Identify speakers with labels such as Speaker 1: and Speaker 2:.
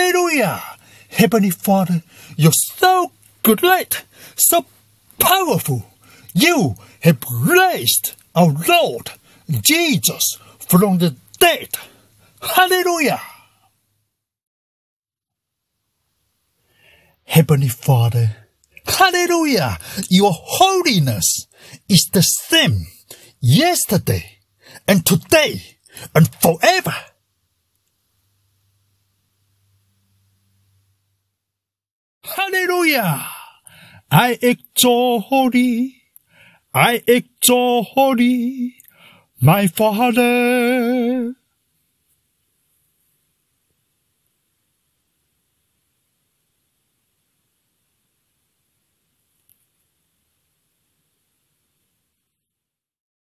Speaker 1: Hallelujah! Heavenly Father, you're so great, so powerful. You have raised our Lord Jesus from the dead. Hallelujah! Heavenly Father, Hallelujah! Your holiness is the same yesterday and today and forever. Hallelujah! I exalt thee, I exalt thee, my Father.